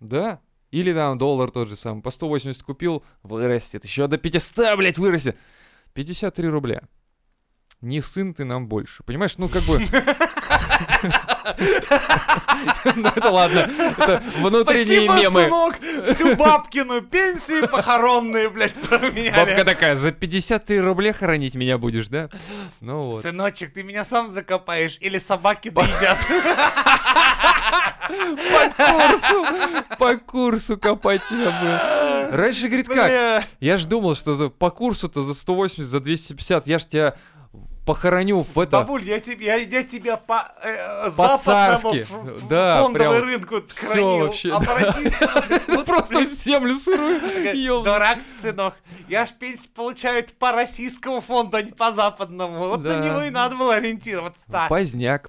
Да. Или там доллар тот же самый. По 180 купил, вырастет. Еще до 500, блядь, вырастет. 53 рубля. Не сын ты нам больше. Понимаешь, ну как бы... Ну это ладно. Это внутренние Спасибо, мемы. сынок, всю бабкину пенсию похоронные, блядь, променяли. Бабка такая, за 53 рубля хоронить меня будешь, да? Ну вот. Сыночек, ты меня сам закопаешь или собаки доедят? По курсу, по курсу копать тебя был. Раньше, говорит, как? Я ж думал, что за, по курсу-то за 180, за 250, я ж тебя похороню в это... Бабуль, я тебе, я, я тебя по э, По-царски. западному Да, фондовому прям рынку всё хранил, вообще, а да. по российскому... Просто землю сырую. Дурак, сынок. Я ж пенсию получаю по российскому фонду, а не по западному. Вот на него и надо было ориентироваться. Поздняк.